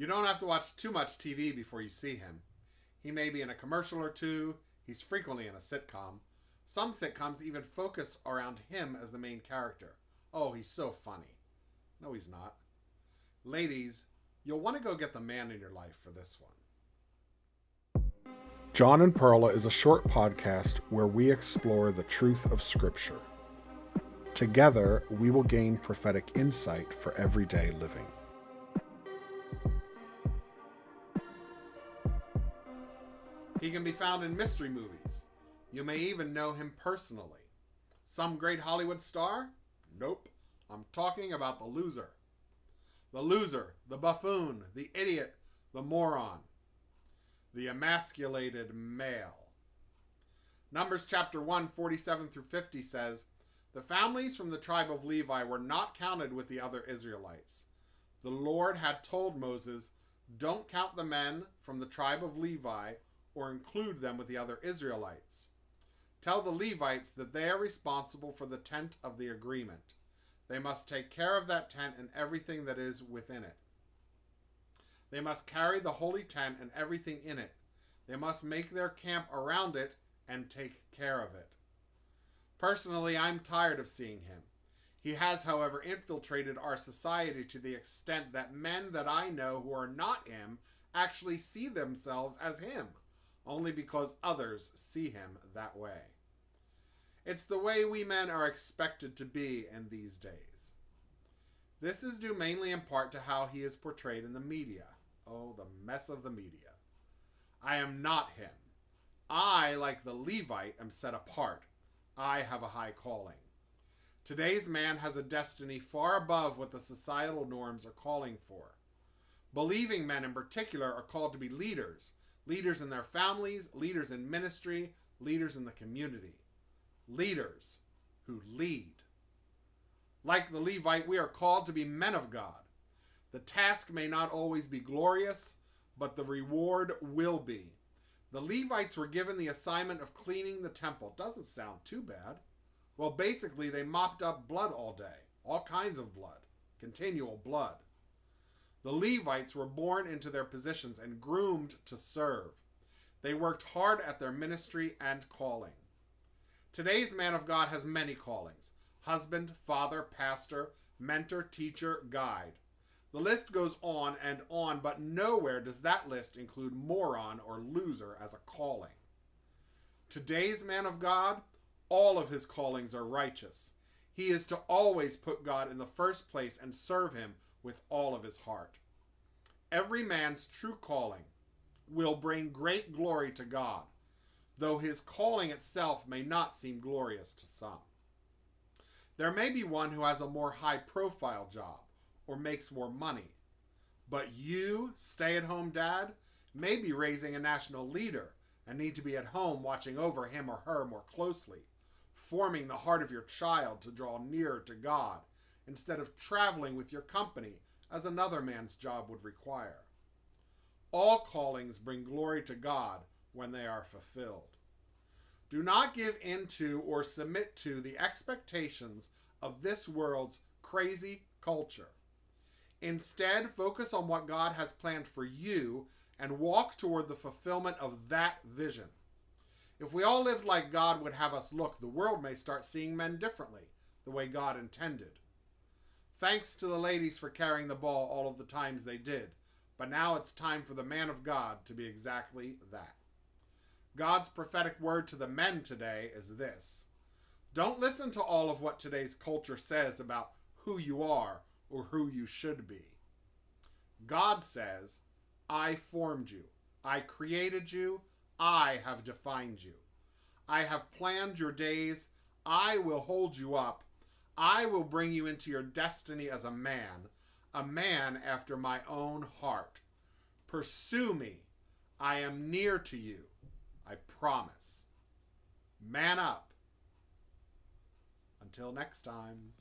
You don't have to watch too much TV before you see him. He may be in a commercial or two, he's frequently in a sitcom. Some sitcoms even focus around him as the main character. Oh, he's so funny. No, he's not. Ladies, you'll want to go get the man in your life for this one. John and Perla is a short podcast where we explore the truth of Scripture. Together, we will gain prophetic insight for everyday living. He can be found in mystery movies. You may even know him personally. Some great Hollywood star? Nope. I'm talking about the loser. The loser, the buffoon, the idiot, the moron, the emasculated male. Numbers chapter 1, 47 through 50 says, The families from the tribe of Levi were not counted with the other Israelites. The Lord had told Moses, Don't count the men from the tribe of Levi or include them with the other Israelites. Tell the Levites that they are responsible for the tent of the agreement. They must take care of that tent and everything that is within it. They must carry the holy tent and everything in it. They must make their camp around it and take care of it. Personally, I'm tired of seeing him. He has, however, infiltrated our society to the extent that men that I know who are not him actually see themselves as him only because others see him that way. It's the way we men are expected to be in these days. This is due mainly in part to how he is portrayed in the media. Oh, the mess of the media. I am not him. I, like the Levite, am set apart. I have a high calling. Today's man has a destiny far above what the societal norms are calling for. Believing men in particular are called to be leaders, leaders in their families, leaders in ministry, leaders in the community, leaders who lead. Like the Levite, we are called to be men of God. The task may not always be glorious, but the reward will be. The Levites were given the assignment of cleaning the temple. Doesn't sound too bad. Well, basically, they mopped up blood all day, all kinds of blood, continual blood. The Levites were born into their positions and groomed to serve. They worked hard at their ministry and calling. Today's man of God has many callings husband, father, pastor, mentor, teacher, guide. The list goes on and on, but nowhere does that list include moron or loser as a calling. Today's man of God, all of his callings are righteous. He is to always put God in the first place and serve him with all of his heart. Every man's true calling will bring great glory to God, though his calling itself may not seem glorious to some. There may be one who has a more high profile job or makes more money, but you, stay at home dad, may be raising a national leader and need to be at home watching over him or her more closely, forming the heart of your child to draw nearer to God instead of traveling with your company as another man's job would require. All callings bring glory to God when they are fulfilled. Do not give in to or submit to the expectations of this world's crazy culture. Instead, focus on what God has planned for you and walk toward the fulfillment of that vision. If we all lived like God would have us look, the world may start seeing men differently, the way God intended. Thanks to the ladies for carrying the ball all of the times they did. But now it's time for the man of God to be exactly that. God's prophetic word to the men today is this Don't listen to all of what today's culture says about who you are or who you should be. God says, I formed you, I created you, I have defined you. I have planned your days, I will hold you up I will bring you into your destiny as a man, a man after my own heart. Pursue me. I am near to you. I promise. Man up. Until next time.